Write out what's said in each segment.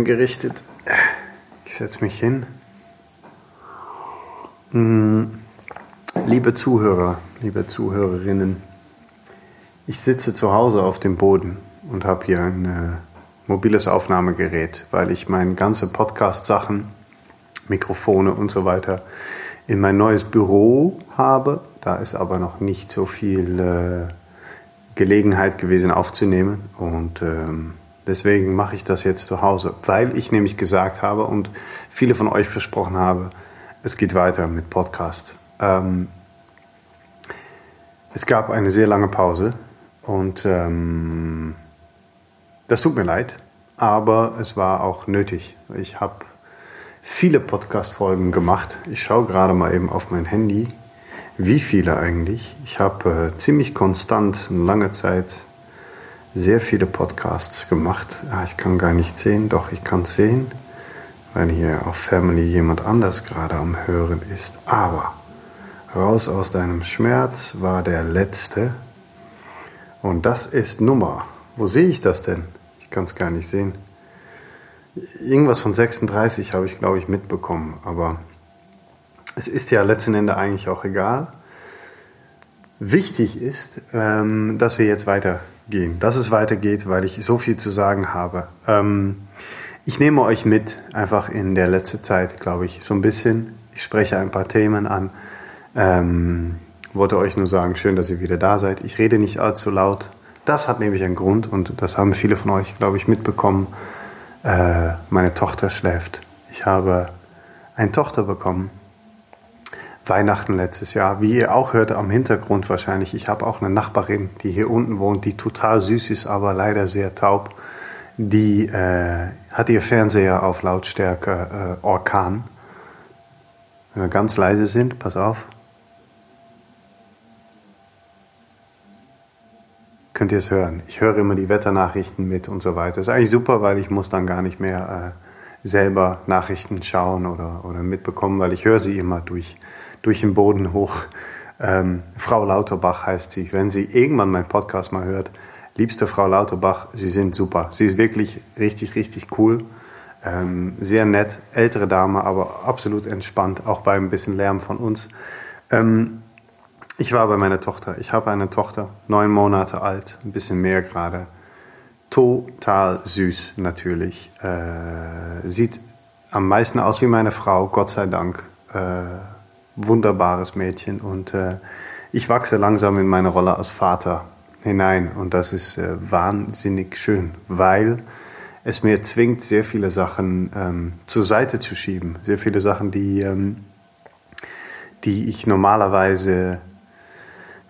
Eingerichtet. Ich setze mich hin. Hm, liebe Zuhörer, liebe Zuhörerinnen, ich sitze zu Hause auf dem Boden und habe hier ein äh, mobiles Aufnahmegerät, weil ich meine ganze Podcast-Sachen, Mikrofone und so weiter in mein neues Büro habe. Da ist aber noch nicht so viel äh, Gelegenheit gewesen aufzunehmen und ähm, deswegen mache ich das jetzt zu Hause, weil ich nämlich gesagt habe und viele von euch versprochen habe, es geht weiter mit Podcasts. Ähm, es gab eine sehr lange Pause und ähm, das tut mir leid, aber es war auch nötig. Ich habe viele Podcast-Folgen gemacht. Ich schaue gerade mal eben auf mein Handy. Wie viele eigentlich? Ich habe äh, ziemlich konstant eine lange Zeit sehr viele Podcasts gemacht. Ah, ich kann gar nicht sehen, doch ich kann sehen, weil hier auf Family jemand anders gerade am Hören ist. Aber Raus aus deinem Schmerz war der letzte. Und das ist Nummer. Wo sehe ich das denn? Ich kann es gar nicht sehen. Irgendwas von 36 habe ich, glaube ich, mitbekommen. Aber es ist ja letzten Endes eigentlich auch egal. Wichtig ist, ähm, dass wir jetzt weitergehen, dass es weitergeht, weil ich so viel zu sagen habe. Ähm, ich nehme euch mit, einfach in der letzten Zeit, glaube ich, so ein bisschen. Ich spreche ein paar Themen an. Ähm, wollte euch nur sagen, schön, dass ihr wieder da seid. Ich rede nicht allzu laut. Das hat nämlich einen Grund und das haben viele von euch, glaube ich, mitbekommen. Äh, meine Tochter schläft. Ich habe eine Tochter bekommen Weihnachten letztes Jahr. Wie ihr auch hört am Hintergrund wahrscheinlich, ich habe auch eine Nachbarin, die hier unten wohnt, die total süß ist, aber leider sehr taub. Die äh, hat ihr Fernseher auf Lautstärke äh, Orkan. Wenn wir ganz leise sind, pass auf. Könnt ihr es hören? Ich höre immer die Wetternachrichten mit und so weiter. Ist eigentlich super, weil ich muss dann gar nicht mehr äh, selber Nachrichten schauen oder, oder mitbekommen, weil ich höre sie immer durch durch den Boden hoch. Ähm, Frau Lauterbach heißt sie. Wenn sie irgendwann meinen Podcast mal hört, liebste Frau Lauterbach, Sie sind super. Sie ist wirklich richtig, richtig cool. Ähm, sehr nett, ältere Dame, aber absolut entspannt, auch bei ein bisschen Lärm von uns. Ähm, ich war bei meiner Tochter. Ich habe eine Tochter, neun Monate alt, ein bisschen mehr gerade. Total süß natürlich. Äh, sieht am meisten aus wie meine Frau, Gott sei Dank. Äh, wunderbares Mädchen und äh, ich wachse langsam in meine Rolle als Vater hinein und das ist äh, wahnsinnig schön, weil es mir zwingt, sehr viele Sachen ähm, zur Seite zu schieben, sehr viele Sachen, die, ähm, die ich normalerweise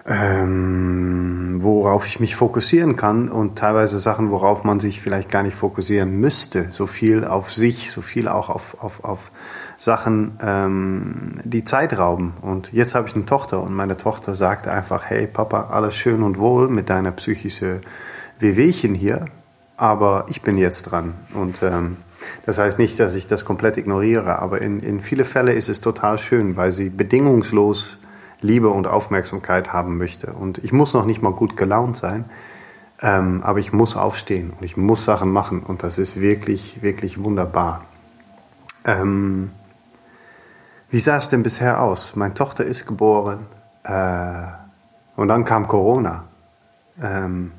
ähm, worauf ich mich fokussieren kann und teilweise Sachen, worauf man sich vielleicht gar nicht fokussieren müsste. So viel auf sich, so viel auch auf, auf, auf Sachen, ähm, die Zeit rauben. Und jetzt habe ich eine Tochter und meine Tochter sagt einfach, hey Papa, alles schön und wohl mit deiner psychischen Wehwehchen hier, aber ich bin jetzt dran. Und ähm, das heißt nicht, dass ich das komplett ignoriere, aber in, in viele Fälle ist es total schön, weil sie bedingungslos Liebe und Aufmerksamkeit haben möchte. Und ich muss noch nicht mal gut gelaunt sein, ähm, aber ich muss aufstehen und ich muss Sachen machen und das ist wirklich, wirklich wunderbar. Ähm, wie sah es denn bisher aus? Meine Tochter ist geboren äh, und dann kam Corona. Ähm,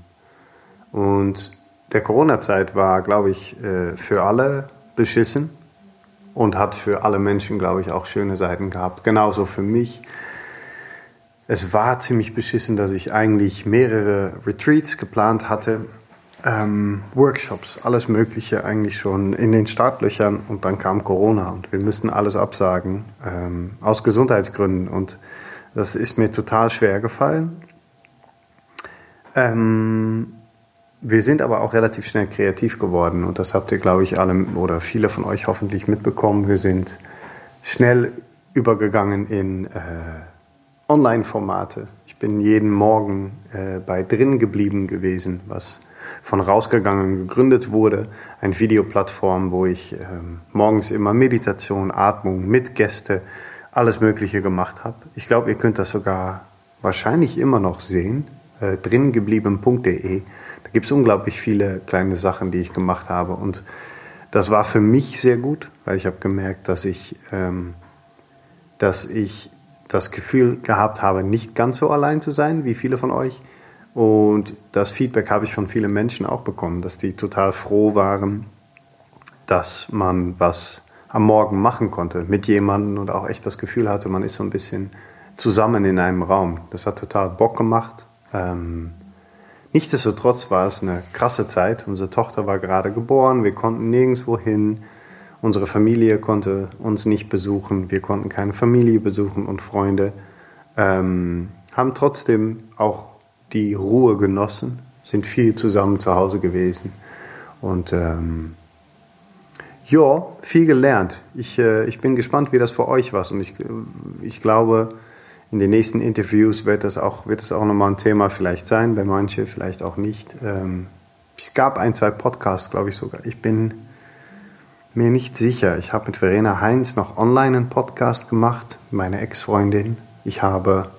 und der Corona-Zeit war, glaube ich, äh, für alle beschissen und hat für alle Menschen, glaube ich, auch schöne Seiten gehabt. Genauso für mich. Es war ziemlich beschissen, dass ich eigentlich mehrere Retreats geplant hatte ähm, Workshops, alles Mögliche eigentlich schon in den Startlöchern und dann kam Corona und wir müssten alles absagen ähm, aus Gesundheitsgründen und das ist mir total schwer gefallen. Ähm, wir sind aber auch relativ schnell kreativ geworden und das habt ihr, glaube ich, alle oder viele von euch hoffentlich mitbekommen. Wir sind schnell übergegangen in äh, Online-Formate. Ich bin jeden Morgen äh, bei drin geblieben gewesen, was von rausgegangen gegründet wurde. Eine Videoplattform, wo ich ähm, morgens immer Meditation, Atmung mit Gäste, alles Mögliche gemacht habe. Ich glaube, ihr könnt das sogar wahrscheinlich immer noch sehen. äh, dringeblieben.de. Da gibt es unglaublich viele kleine Sachen, die ich gemacht habe. Und das war für mich sehr gut, weil ich habe gemerkt, dass ich, ähm, dass ich das Gefühl gehabt habe, nicht ganz so allein zu sein wie viele von euch. Und das Feedback habe ich von vielen Menschen auch bekommen, dass die total froh waren, dass man was am Morgen machen konnte mit jemandem und auch echt das Gefühl hatte, man ist so ein bisschen zusammen in einem Raum. Das hat total Bock gemacht. Ähm, nichtsdestotrotz war es eine krasse Zeit. Unsere Tochter war gerade geboren, wir konnten nirgendwo hin. Unsere Familie konnte uns nicht besuchen, wir konnten keine Familie besuchen und Freunde. Ähm, haben trotzdem auch die Ruhe genossen, sind viel zusammen zu Hause gewesen und ähm, ja, viel gelernt. Ich, äh, ich bin gespannt, wie das für euch war. Und ich, ich glaube, in den nächsten Interviews wird das auch, auch nochmal ein Thema vielleicht sein, bei manchen vielleicht auch nicht. Ähm, es gab ein, zwei Podcasts, glaube ich sogar. Ich bin mir nicht sicher. Ich habe mit Verena Heinz noch online einen Podcast gemacht, meine Ex-Freundin. Ich habe,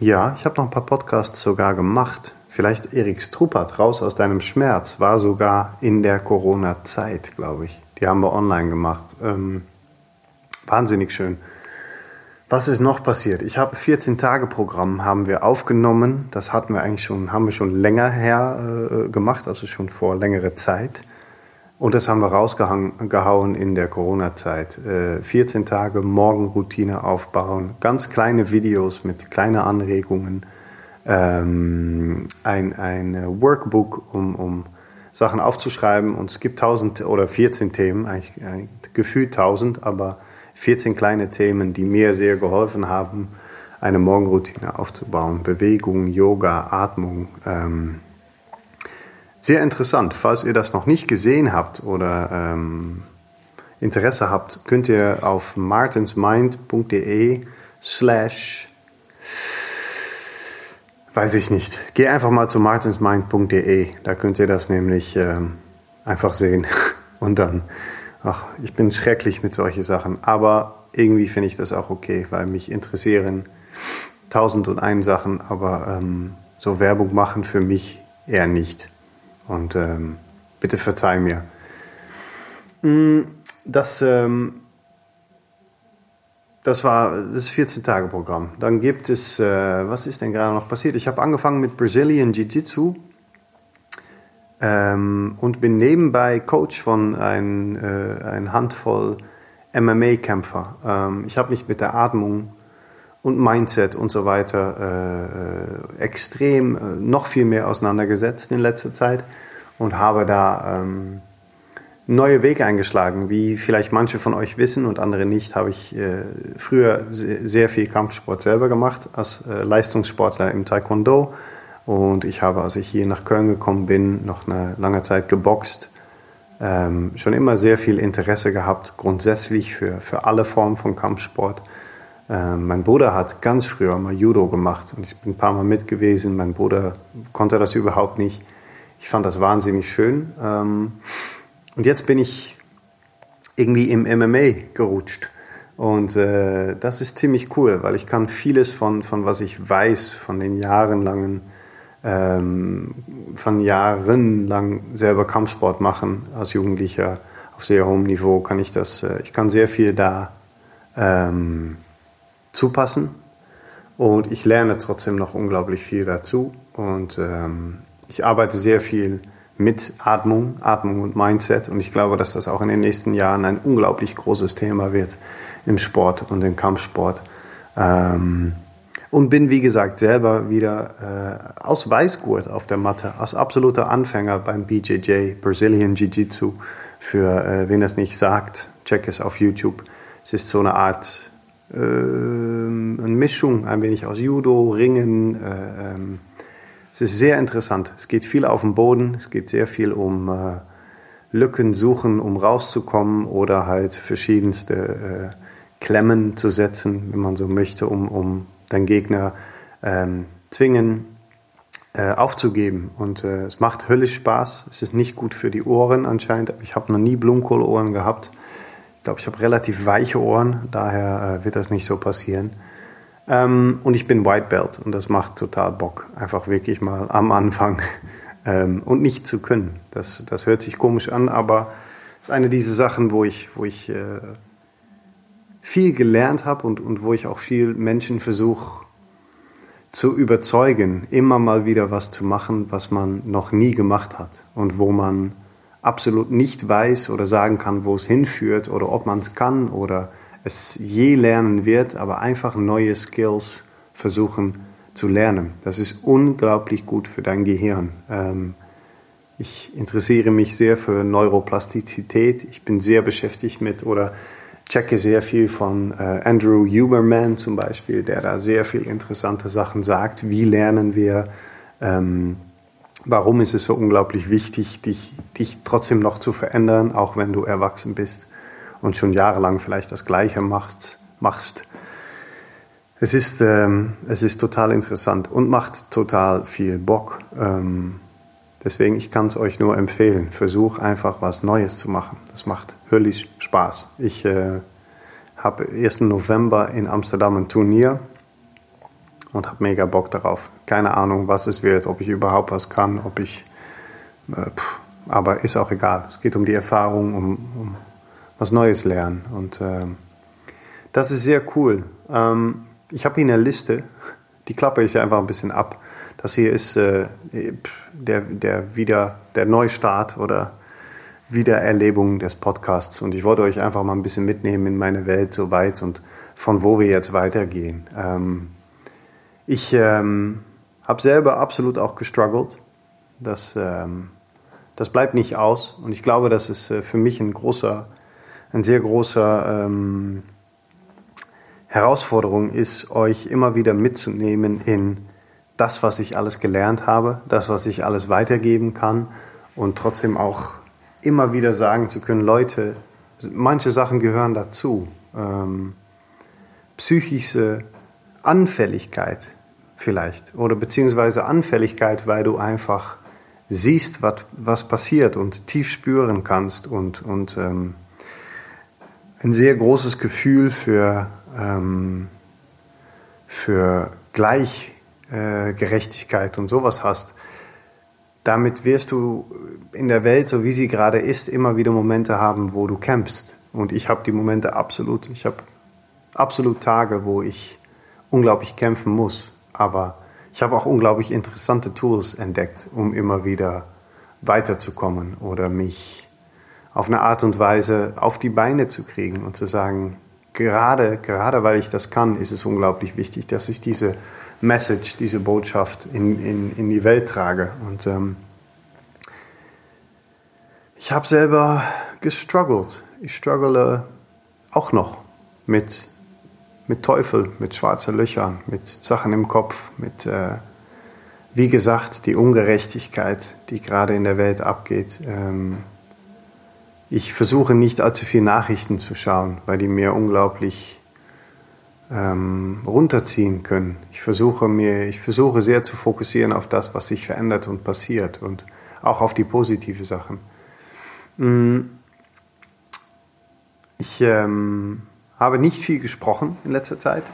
ja, ich habe noch ein paar Podcasts sogar gemacht Vielleicht Erik Struppert, Raus aus deinem Schmerz, war sogar in der Corona-Zeit, glaube ich. Die haben wir online gemacht. Ähm, wahnsinnig schön. Was ist noch passiert? Ich habe 14-Tage-Programm haben wir aufgenommen. Das hatten wir eigentlich schon, haben wir schon länger her äh, gemacht, also schon vor längerer Zeit. Und das haben wir rausgehauen in der Corona-Zeit. Äh, 14 Tage Morgenroutine aufbauen, ganz kleine Videos mit kleinen Anregungen ähm, ein, ein Workbook, um, um Sachen aufzuschreiben. Und es gibt 1000 oder 14 Themen, eigentlich, eigentlich gefühlt 1000, aber 14 kleine Themen, die mir sehr geholfen haben, eine Morgenroutine aufzubauen. Bewegung, Yoga, Atmung. Ähm, sehr interessant. Falls ihr das noch nicht gesehen habt oder ähm, Interesse habt, könnt ihr auf martensmind.de slash Weiß ich nicht. Geh einfach mal zu martinsmind.de. Da könnt ihr das nämlich ähm, einfach sehen. Und dann, ach, ich bin schrecklich mit solchen Sachen. Aber irgendwie finde ich das auch okay, weil mich interessieren tausend und ein Sachen, aber ähm, so Werbung machen für mich eher nicht. Und ähm, bitte verzeih mir. Mm, das ähm, das war das 14-Tage-Programm. Dann gibt es, äh, was ist denn gerade noch passiert? Ich habe angefangen mit Brazilian Jiu-Jitsu ähm, und bin nebenbei Coach von ein, äh, ein Handvoll MMA-Kämpfer. Ähm, ich habe mich mit der Atmung und Mindset und so weiter äh, extrem äh, noch viel mehr auseinandergesetzt in letzter Zeit und habe da ähm, neue Wege eingeschlagen. Wie vielleicht manche von euch wissen und andere nicht, habe ich äh, früher sehr viel Kampfsport selber gemacht als äh, Leistungssportler im Taekwondo. Und ich habe, als ich hier nach Köln gekommen bin, noch eine lange Zeit geboxt. Ähm, schon immer sehr viel Interesse gehabt, grundsätzlich für, für alle Formen von Kampfsport. Ähm, mein Bruder hat ganz früher mal Judo gemacht und ich bin ein paar Mal mit gewesen. Mein Bruder konnte das überhaupt nicht. Ich fand das wahnsinnig schön. Ähm, und jetzt bin ich irgendwie im MMA gerutscht. Und äh, das ist ziemlich cool, weil ich kann vieles von, von was ich weiß, von den jahrelangen, ähm, von jahrelang selber Kampfsport machen als Jugendlicher auf sehr hohem Niveau, kann ich das, äh, ich kann sehr viel da ähm, zupassen. Und ich lerne trotzdem noch unglaublich viel dazu. Und ähm, ich arbeite sehr viel mit Atmung, Atmung und Mindset. Und ich glaube, dass das auch in den nächsten Jahren ein unglaublich großes Thema wird im Sport und im Kampfsport. Ähm, und bin, wie gesagt, selber wieder äh, aus Weißgurt auf der Matte, als absoluter Anfänger beim BJJ, Brazilian Jiu-Jitsu. Für äh, wen das nicht sagt, check es auf YouTube. Es ist so eine Art äh, eine Mischung, ein wenig aus Judo, Ringen, äh, ähm, es ist sehr interessant. Es geht viel auf dem Boden, es geht sehr viel um äh, Lücken suchen, um rauszukommen oder halt verschiedenste äh, Klemmen zu setzen, wenn man so möchte, um, um den Gegner ähm, zwingen äh, aufzugeben. Und äh, es macht höllisch Spaß. Es ist nicht gut für die Ohren anscheinend. Ich habe noch nie Blumenkohlohren gehabt. Ich glaube, ich habe relativ weiche Ohren, daher äh, wird das nicht so passieren. Ähm, und ich bin White Belt und das macht total Bock, einfach wirklich mal am Anfang ähm, und nicht zu können. Das, das hört sich komisch an, aber es ist eine dieser Sachen, wo ich, wo ich äh, viel gelernt habe und, und wo ich auch viel Menschen versuche zu überzeugen, immer mal wieder was zu machen, was man noch nie gemacht hat und wo man absolut nicht weiß oder sagen kann, wo es hinführt oder ob man es kann oder es je lernen wird, aber einfach neue Skills versuchen zu lernen. Das ist unglaublich gut für dein Gehirn. Ähm, ich interessiere mich sehr für Neuroplastizität. Ich bin sehr beschäftigt mit oder checke sehr viel von äh, Andrew Huberman zum Beispiel, der da sehr viel interessante Sachen sagt. Wie lernen wir? Ähm, warum ist es so unglaublich wichtig, dich, dich trotzdem noch zu verändern, auch wenn du erwachsen bist und schon jahrelang vielleicht das Gleiche machst? machst. Es, ist, ähm, es ist total interessant und macht total viel Bock. Ähm, deswegen, ich kann es euch nur empfehlen. Versuch einfach was Neues zu machen. Das macht höllisch Spaß. Ich äh, habe 1. November in Amsterdam ein Turnier und habe mega Bock darauf. Keine Ahnung, was es wird, ob ich überhaupt was kann, ob ich. Äh, pff, aber ist auch egal. Es geht um die Erfahrung, um, um was Neues lernen. Und äh, das ist sehr cool. Ähm, ich habe hier eine Liste, die klappe ich einfach ein bisschen ab. Das hier ist äh, der, der wieder der Neustart oder Wiedererlebung des Podcasts. Und ich wollte euch einfach mal ein bisschen mitnehmen in meine Welt so weit und von wo wir jetzt weitergehen. Ähm, ich ähm, habe selber absolut auch gestruggelt. Das, ähm, das bleibt nicht aus. Und ich glaube, das ist äh, für mich ein großer, ein sehr großer ähm, Herausforderung ist, euch immer wieder mitzunehmen in das, was ich alles gelernt habe, das, was ich alles weitergeben kann und trotzdem auch immer wieder sagen zu können, Leute, manche Sachen gehören dazu. Ähm, psychische Anfälligkeit vielleicht oder beziehungsweise Anfälligkeit, weil du einfach siehst, wat, was passiert und tief spüren kannst und, und ähm, ein sehr großes Gefühl für, ähm, für Gleichgerechtigkeit äh, und sowas hast damit wirst du in der Welt, so wie sie gerade ist, immer wieder Momente haben, wo du kämpfst. Und ich habe die Momente absolut. Ich habe absolut Tage, wo ich unglaublich kämpfen muss. Aber ich habe auch unglaublich interessante Tools entdeckt, um immer wieder weiterzukommen oder mich auf eine Art und Weise auf die Beine zu kriegen und zu sagen, gerade, gerade weil ich das kann, ist es unglaublich wichtig, dass ich diese Message, diese Botschaft in, in, in die Welt trage. Und ähm, ich habe selber gestruggelt. Ich struggle auch noch mit, mit Teufel, mit schwarzen Löchern, mit Sachen im Kopf, mit, äh, wie gesagt, die Ungerechtigkeit, die gerade in der Welt abgeht. Ähm, ich versuche nicht allzu viel Nachrichten zu schauen, weil die mir unglaublich ähm, runterziehen können. Ich versuche mir, ich versuche sehr zu fokussieren auf das, was sich verändert und passiert und auch auf die positive Sachen. Mm. Ich ähm, habe nicht viel gesprochen in letzter Zeit,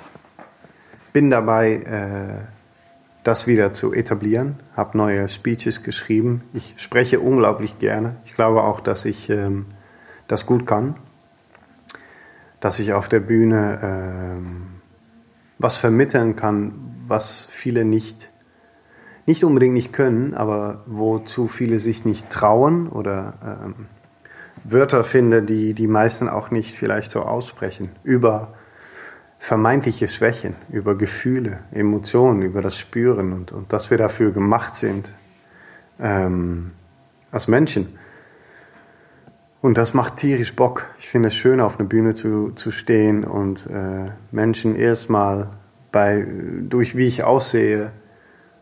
bin dabei, äh, das wieder zu etablieren, habe neue Speeches geschrieben. Ich spreche unglaublich gerne. Ich glaube auch, dass ich ähm, das gut kann dass ich auf der Bühne ähm, was vermitteln kann, was viele nicht, nicht unbedingt nicht können, aber wozu viele sich nicht trauen oder ähm, Wörter finde, die die meisten auch nicht vielleicht so aussprechen, über vermeintliche Schwächen, über Gefühle, Emotionen, über das Spüren und, und dass wir dafür gemacht sind ähm, als Menschen. Und das macht tierisch Bock. Ich finde es schön, auf einer Bühne zu, zu stehen und äh, Menschen erstmal bei, durch wie ich aussehe,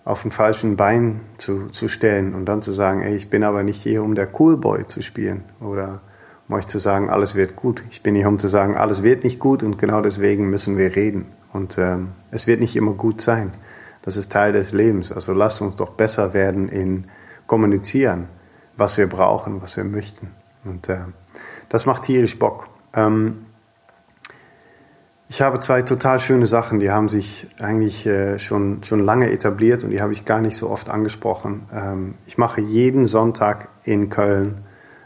auf dem falschen Bein zu, zu stellen und dann zu sagen, ey, ich bin aber nicht hier, um der Coolboy zu spielen oder um euch zu sagen, alles wird gut. Ich bin hier, um zu sagen, alles wird nicht gut und genau deswegen müssen wir reden. Und ähm, es wird nicht immer gut sein. Das ist Teil des Lebens. Also lasst uns doch besser werden in kommunizieren, was wir brauchen, was wir möchten. Und äh, das macht tierisch Bock. Ähm, Ich habe zwei total schöne Sachen, die haben sich eigentlich äh, schon, schon lange etabliert und die habe ich gar nicht so oft angesprochen. Ähm, ich mache jeden Sonntag in Köln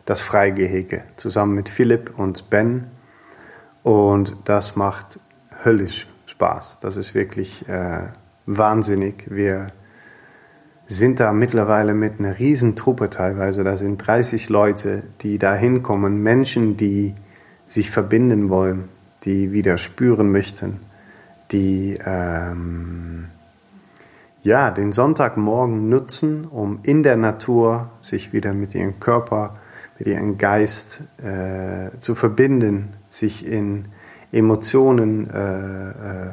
das Freigehege zusammen mit Philipp und Ben und das macht höllisch Spaß. Das ist wirklich äh, wahnsinnig. Wir sind da mittlerweile mit einer Riesentruppe teilweise. Da sind 30 Leute, die da hinkommen, Menschen, die sich verbinden wollen die wieder spüren möchten, die ähm, ja, den Sonntagmorgen nutzen, um in der Natur sich wieder mit ihrem Körper, mit ihrem Geist äh, zu verbinden, sich in Emotionen äh, äh,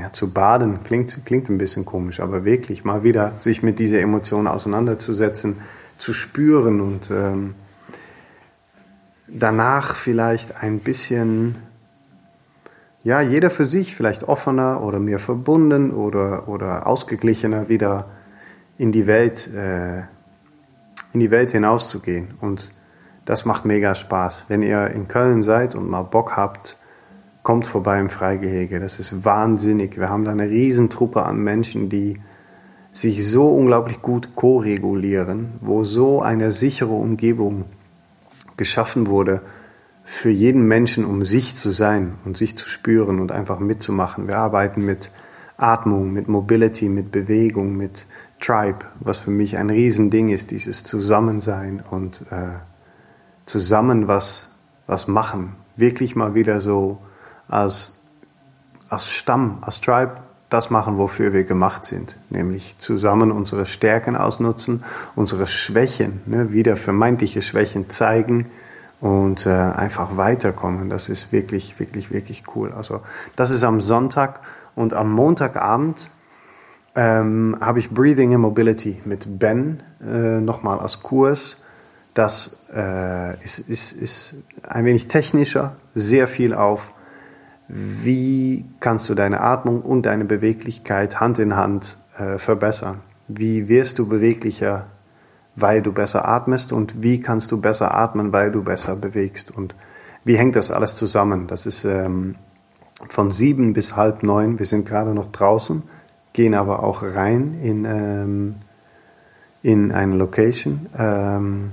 ja, zu baden. Klingt, klingt ein bisschen komisch, aber wirklich mal wieder sich mit dieser Emotion auseinanderzusetzen, zu spüren und ähm, danach vielleicht ein bisschen ja, jeder für sich vielleicht offener oder mehr verbunden oder, oder ausgeglichener wieder in die Welt, äh, in die Welt hinauszugehen. Und das macht mega Spaß. Wenn ihr in Köln seid und mal Bock habt, kommt vorbei im Freigehege. Das ist wahnsinnig. Wir haben da eine Riesentruppe an Menschen, die sich so unglaublich gut ko-regulieren, wo so eine sichere Umgebung geschaffen wurde, für jeden Menschen, um sich zu sein und sich zu spüren und einfach mitzumachen. Wir arbeiten mit Atmung, mit Mobility, mit Bewegung, mit Tribe, was für mich ein Riesending ist, dieses Zusammensein und äh, zusammen was, was machen. Wirklich mal wieder so als, als Stamm, als Tribe das machen, wofür wir gemacht sind, nämlich zusammen unsere Stärken ausnutzen, unsere Schwächen, ne, wieder vermeintliche Schwächen zeigen, und äh, einfach weiterkommen. Das ist wirklich, wirklich, wirklich cool. Also das ist am Sonntag und am Montagabend ähm, habe ich Breathing and Mobility mit Ben äh, nochmal als Kurs. Das äh, ist, ist, ist ein wenig technischer, sehr viel auf, wie kannst du deine Atmung und deine Beweglichkeit Hand in Hand äh, verbessern. Wie wirst du beweglicher weil du besser atmest und wie kannst du besser atmen, weil du besser bewegst und wie hängt das alles zusammen? Das ist ähm, von sieben bis halb neun. Wir sind gerade noch draußen, gehen aber auch rein in, ähm, in eine Location. Ähm,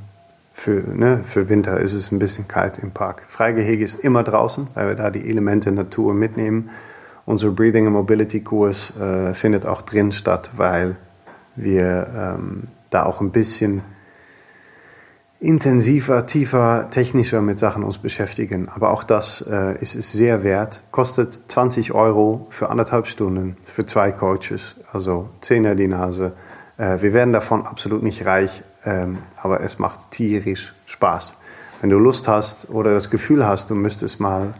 für, ne, für Winter ist es ein bisschen kalt im Park. Freigehege ist immer draußen, weil wir da die Elemente Natur mitnehmen. Unser Breathing and Mobility Kurs äh, findet auch drin statt, weil wir ähm, da auch ein bisschen intensiver, tiefer, technischer mit Sachen uns beschäftigen. Aber auch das äh, ist es sehr wert. Kostet 20 Euro für anderthalb Stunden für zwei Coaches, also Zehner die Nase. Äh, wir werden davon absolut nicht reich, ähm, aber es macht tierisch Spaß. Wenn du Lust hast oder das Gefühl hast, du müsstest mal,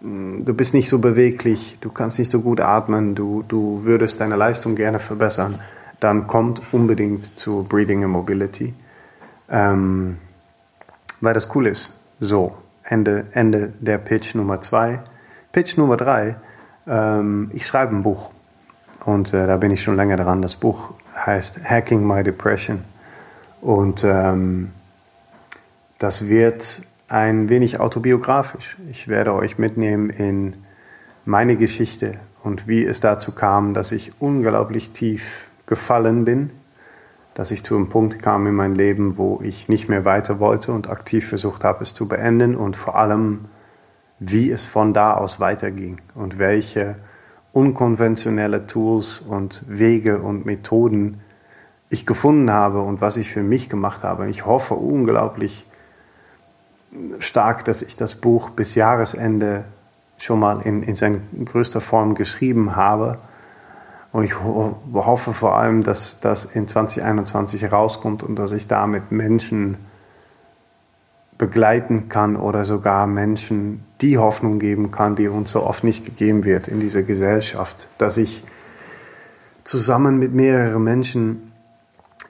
mm, du bist nicht so beweglich, du kannst nicht so gut atmen, du, du würdest deine Leistung gerne verbessern, dann kommt unbedingt zu Breathing and Mobility, ähm, weil das cool ist. So, Ende, Ende der Pitch Nummer zwei. Pitch Nummer drei, ähm, ich schreibe ein Buch und äh, da bin ich schon länger dran. Das Buch heißt Hacking My Depression und ähm, das wird ein wenig autobiografisch. Ich werde euch mitnehmen in meine Geschichte und wie es dazu kam, dass ich unglaublich tief gefallen bin, dass ich zu einem Punkt kam in meinem Leben, wo ich nicht mehr weiter wollte und aktiv versucht habe, es zu beenden und vor allem, wie es von da aus weiterging und welche unkonventionelle Tools und Wege und Methoden ich gefunden habe und was ich für mich gemacht habe. Ich hoffe unglaublich stark, dass ich das Buch bis Jahresende schon mal in, in seiner größter Form geschrieben habe und ich hoffe vor allem, dass das in 2021 rauskommt und dass ich damit Menschen begleiten kann oder sogar Menschen die Hoffnung geben kann, die uns so oft nicht gegeben wird in dieser Gesellschaft. Dass ich zusammen mit mehreren Menschen,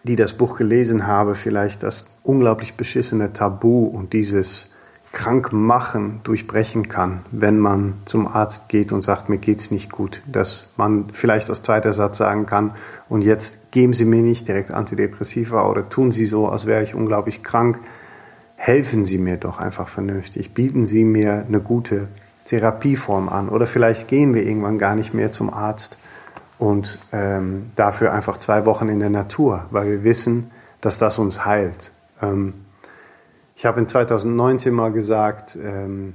die das Buch gelesen haben, vielleicht das unglaublich beschissene Tabu und dieses krank machen durchbrechen kann, wenn man zum Arzt geht und sagt, mir geht's nicht gut, dass man vielleicht als zweiter Satz sagen kann, und jetzt geben Sie mir nicht direkt Antidepressiva oder tun Sie so, als wäre ich unglaublich krank, helfen Sie mir doch einfach vernünftig, bieten Sie mir eine gute Therapieform an. Oder vielleicht gehen wir irgendwann gar nicht mehr zum Arzt und ähm, dafür einfach zwei Wochen in der Natur, weil wir wissen, dass das uns heilt. Ähm, ich habe in 2019 mal gesagt, ähm,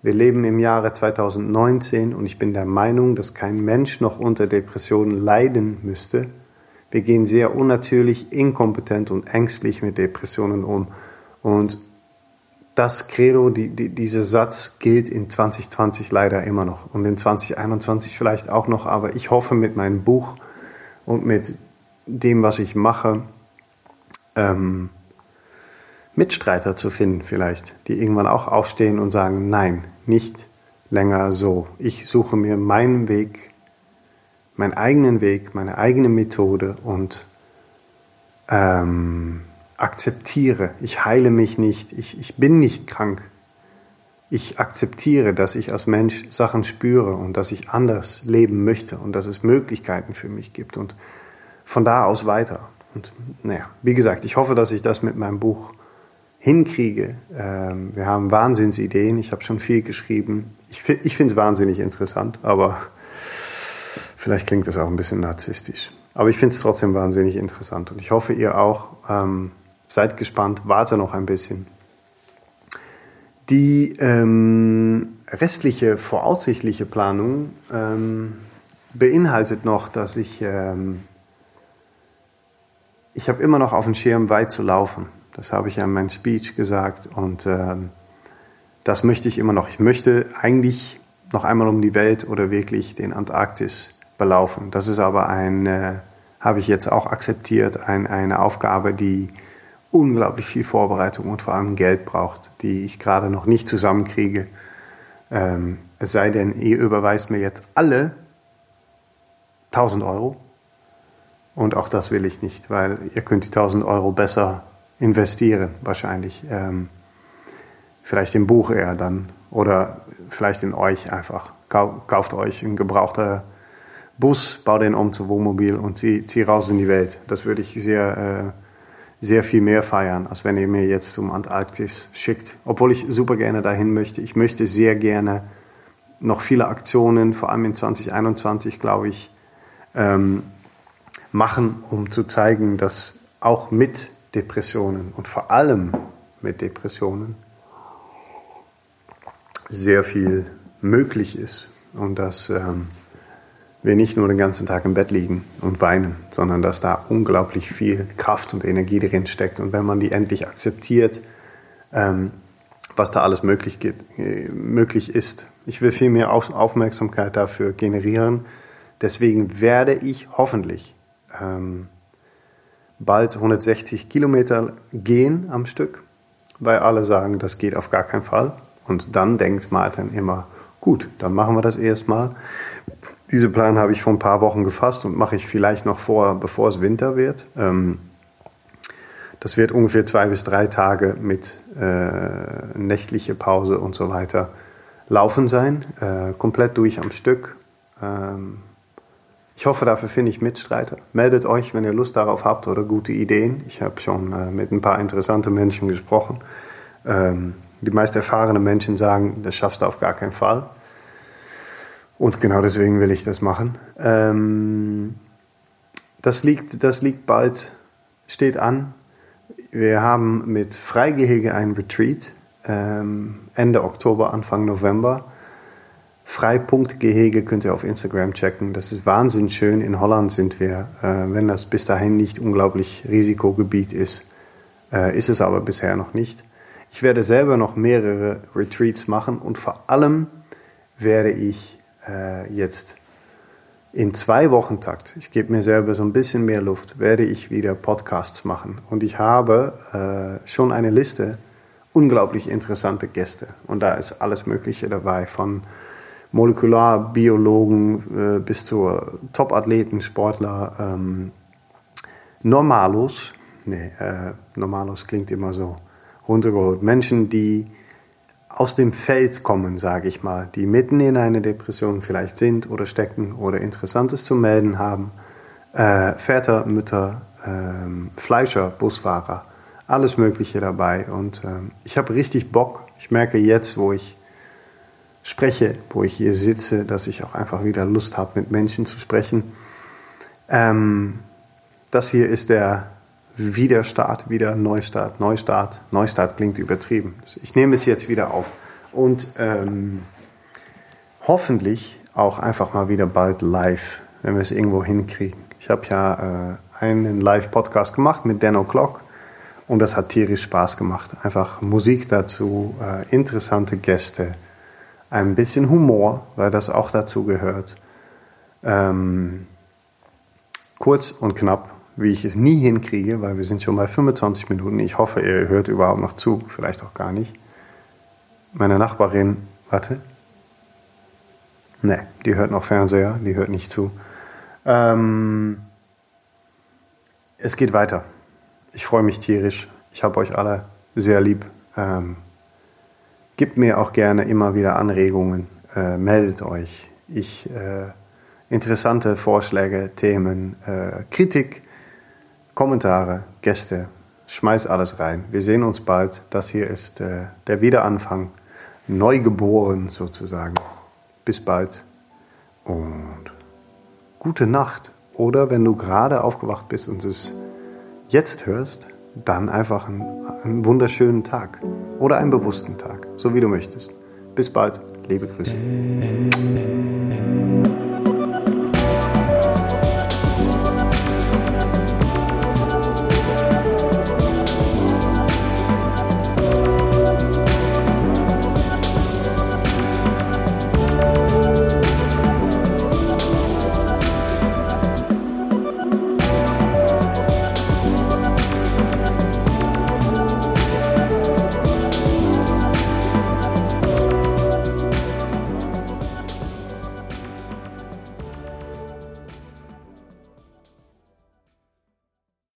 wir leben im Jahre 2019 und ich bin der Meinung, dass kein Mensch noch unter Depressionen leiden müsste. Wir gehen sehr unnatürlich, inkompetent und ängstlich mit Depressionen um. Und das Credo, die, die, dieser Satz gilt in 2020 leider immer noch und in 2021 vielleicht auch noch, aber ich hoffe mit meinem Buch und mit dem, was ich mache, ähm, Mitstreiter zu finden vielleicht, die irgendwann auch aufstehen und sagen, nein, nicht länger so. Ich suche mir meinen Weg, meinen eigenen Weg, meine eigene Methode und ähm, akzeptiere. Ich heile mich nicht, ich, ich bin nicht krank. Ich akzeptiere, dass ich als Mensch Sachen spüre und dass ich anders leben möchte und dass es Möglichkeiten für mich gibt und von da aus weiter. Und naja, wie gesagt, ich hoffe, dass ich das mit meinem Buch hinkriege. Ähm, wir haben Wahnsinnsideen, ich habe schon viel geschrieben. Ich, ich finde es wahnsinnig interessant, aber vielleicht klingt das auch ein bisschen narzisstisch. Aber ich finde es trotzdem wahnsinnig interessant und ich hoffe, ihr auch. Ähm, seid gespannt, warte noch ein bisschen. Die ähm, restliche voraussichtliche Planung ähm, beinhaltet noch, dass ich ähm, ich habe immer noch auf dem Schirm weit zu laufen. Das habe ich ja in meinem Speech gesagt und äh, das möchte ich immer noch. Ich möchte eigentlich noch einmal um die Welt oder wirklich den Antarktis belaufen. Das ist aber ein, äh, habe ich jetzt auch akzeptiert, ein, eine Aufgabe, die unglaublich viel Vorbereitung und vor allem Geld braucht, die ich gerade noch nicht zusammenkriege. Ähm, es sei denn, ihr überweist mir jetzt alle 1000 Euro. Und auch das will ich nicht, weil ihr könnt die 1000 Euro besser investieren, wahrscheinlich. Ähm, vielleicht im Buch eher dann oder vielleicht in euch einfach. Kauft euch ein gebrauchter Bus, baut den um zu Wohnmobil und zieh, zieh raus in die Welt. Das würde ich sehr, äh, sehr viel mehr feiern, als wenn ihr mir jetzt zum Antarktis schickt. Obwohl ich super gerne dahin möchte. Ich möchte sehr gerne noch viele Aktionen, vor allem in 2021, glaube ich, ähm, machen, um zu zeigen, dass auch mit Depressionen und vor allem mit Depressionen sehr viel möglich ist und dass ähm, wir nicht nur den ganzen Tag im Bett liegen und weinen, sondern dass da unglaublich viel Kraft und Energie drin steckt. Und wenn man die endlich akzeptiert, ähm, was da alles möglich, geht, äh, möglich ist. Ich will viel mehr Auf Aufmerksamkeit dafür generieren. Deswegen werde ich hoffentlich ähm, bald 160 Kilometer gehen am Stück, weil alle sagen, das geht auf gar keinen Fall. Und dann denkt Martin immer, gut, dann machen wir das erstmal. Diese Plan habe ich vor ein paar Wochen gefasst und mache ich vielleicht noch vor, bevor es Winter wird. Ähm, das wird ungefähr zwei bis drei Tage mit äh, nächtliche Pause und so weiter laufen sein, äh, komplett durch am Stück. Ähm, ich hoffe, dafür finde ich Mitstreiter. Meldet euch, wenn ihr Lust darauf habt oder gute Ideen. Ich habe schon äh, mit ein paar interessanten Menschen gesprochen. Ähm, die meist erfahrenen Menschen sagen, das schaffst du auf gar keinen Fall. Und genau deswegen will ich das machen. Ähm, das, liegt, das liegt bald, steht an. Wir haben mit Freigehege ein Retreat ähm, Ende Oktober, Anfang November. Freipunktgehege könnt ihr auf Instagram checken. Das ist wahnsinnig schön. In Holland sind wir. Äh, wenn das bis dahin nicht unglaublich Risikogebiet ist, äh, ist es aber bisher noch nicht. Ich werde selber noch mehrere Retreats machen und vor allem werde ich äh, jetzt in zwei Wochen Takt, ich gebe mir selber so ein bisschen mehr Luft, werde ich wieder Podcasts machen. Und ich habe äh, schon eine Liste unglaublich interessante Gäste. Und da ist alles Mögliche dabei, von Molekularbiologen äh, bis zu Topathleten, Sportler, ähm, Normalos, nee, äh, Normalos klingt immer so runtergeholt, Menschen, die aus dem Feld kommen, sage ich mal, die mitten in einer Depression vielleicht sind oder stecken oder Interessantes zu melden haben, äh, Väter, Mütter, äh, Fleischer, Busfahrer, alles Mögliche dabei. Und äh, ich habe richtig Bock. Ich merke jetzt, wo ich spreche, wo ich hier sitze, dass ich auch einfach wieder Lust habe, mit Menschen zu sprechen. Ähm, das hier ist der Wiederstart, wieder Neustart, Neustart. Neustart klingt übertrieben. Ich nehme es jetzt wieder auf und ähm, hoffentlich auch einfach mal wieder bald live, wenn wir es irgendwo hinkriegen. Ich habe ja äh, einen Live-Podcast gemacht mit Dan O'Clock und das hat tierisch Spaß gemacht. Einfach Musik dazu, äh, interessante Gäste, ein bisschen Humor, weil das auch dazu gehört. Ähm, kurz und knapp, wie ich es nie hinkriege, weil wir sind schon bei 25 Minuten. Ich hoffe, ihr hört überhaupt noch zu, vielleicht auch gar nicht. Meine Nachbarin, warte. Ne, die hört noch Fernseher, die hört nicht zu. Ähm, es geht weiter. Ich freue mich tierisch. Ich habe euch alle sehr lieb. Ähm, Gebt mir auch gerne immer wieder Anregungen, äh, meldet euch. Ich äh, interessante Vorschläge, Themen, äh, Kritik, Kommentare, Gäste, schmeiß alles rein. Wir sehen uns bald. Das hier ist äh, der Wiederanfang, neugeboren sozusagen. Bis bald und gute Nacht. Oder wenn du gerade aufgewacht bist und es jetzt hörst, dann einfach einen, einen wunderschönen Tag oder einen bewussten Tag, so wie du möchtest. Bis bald, liebe Grüße.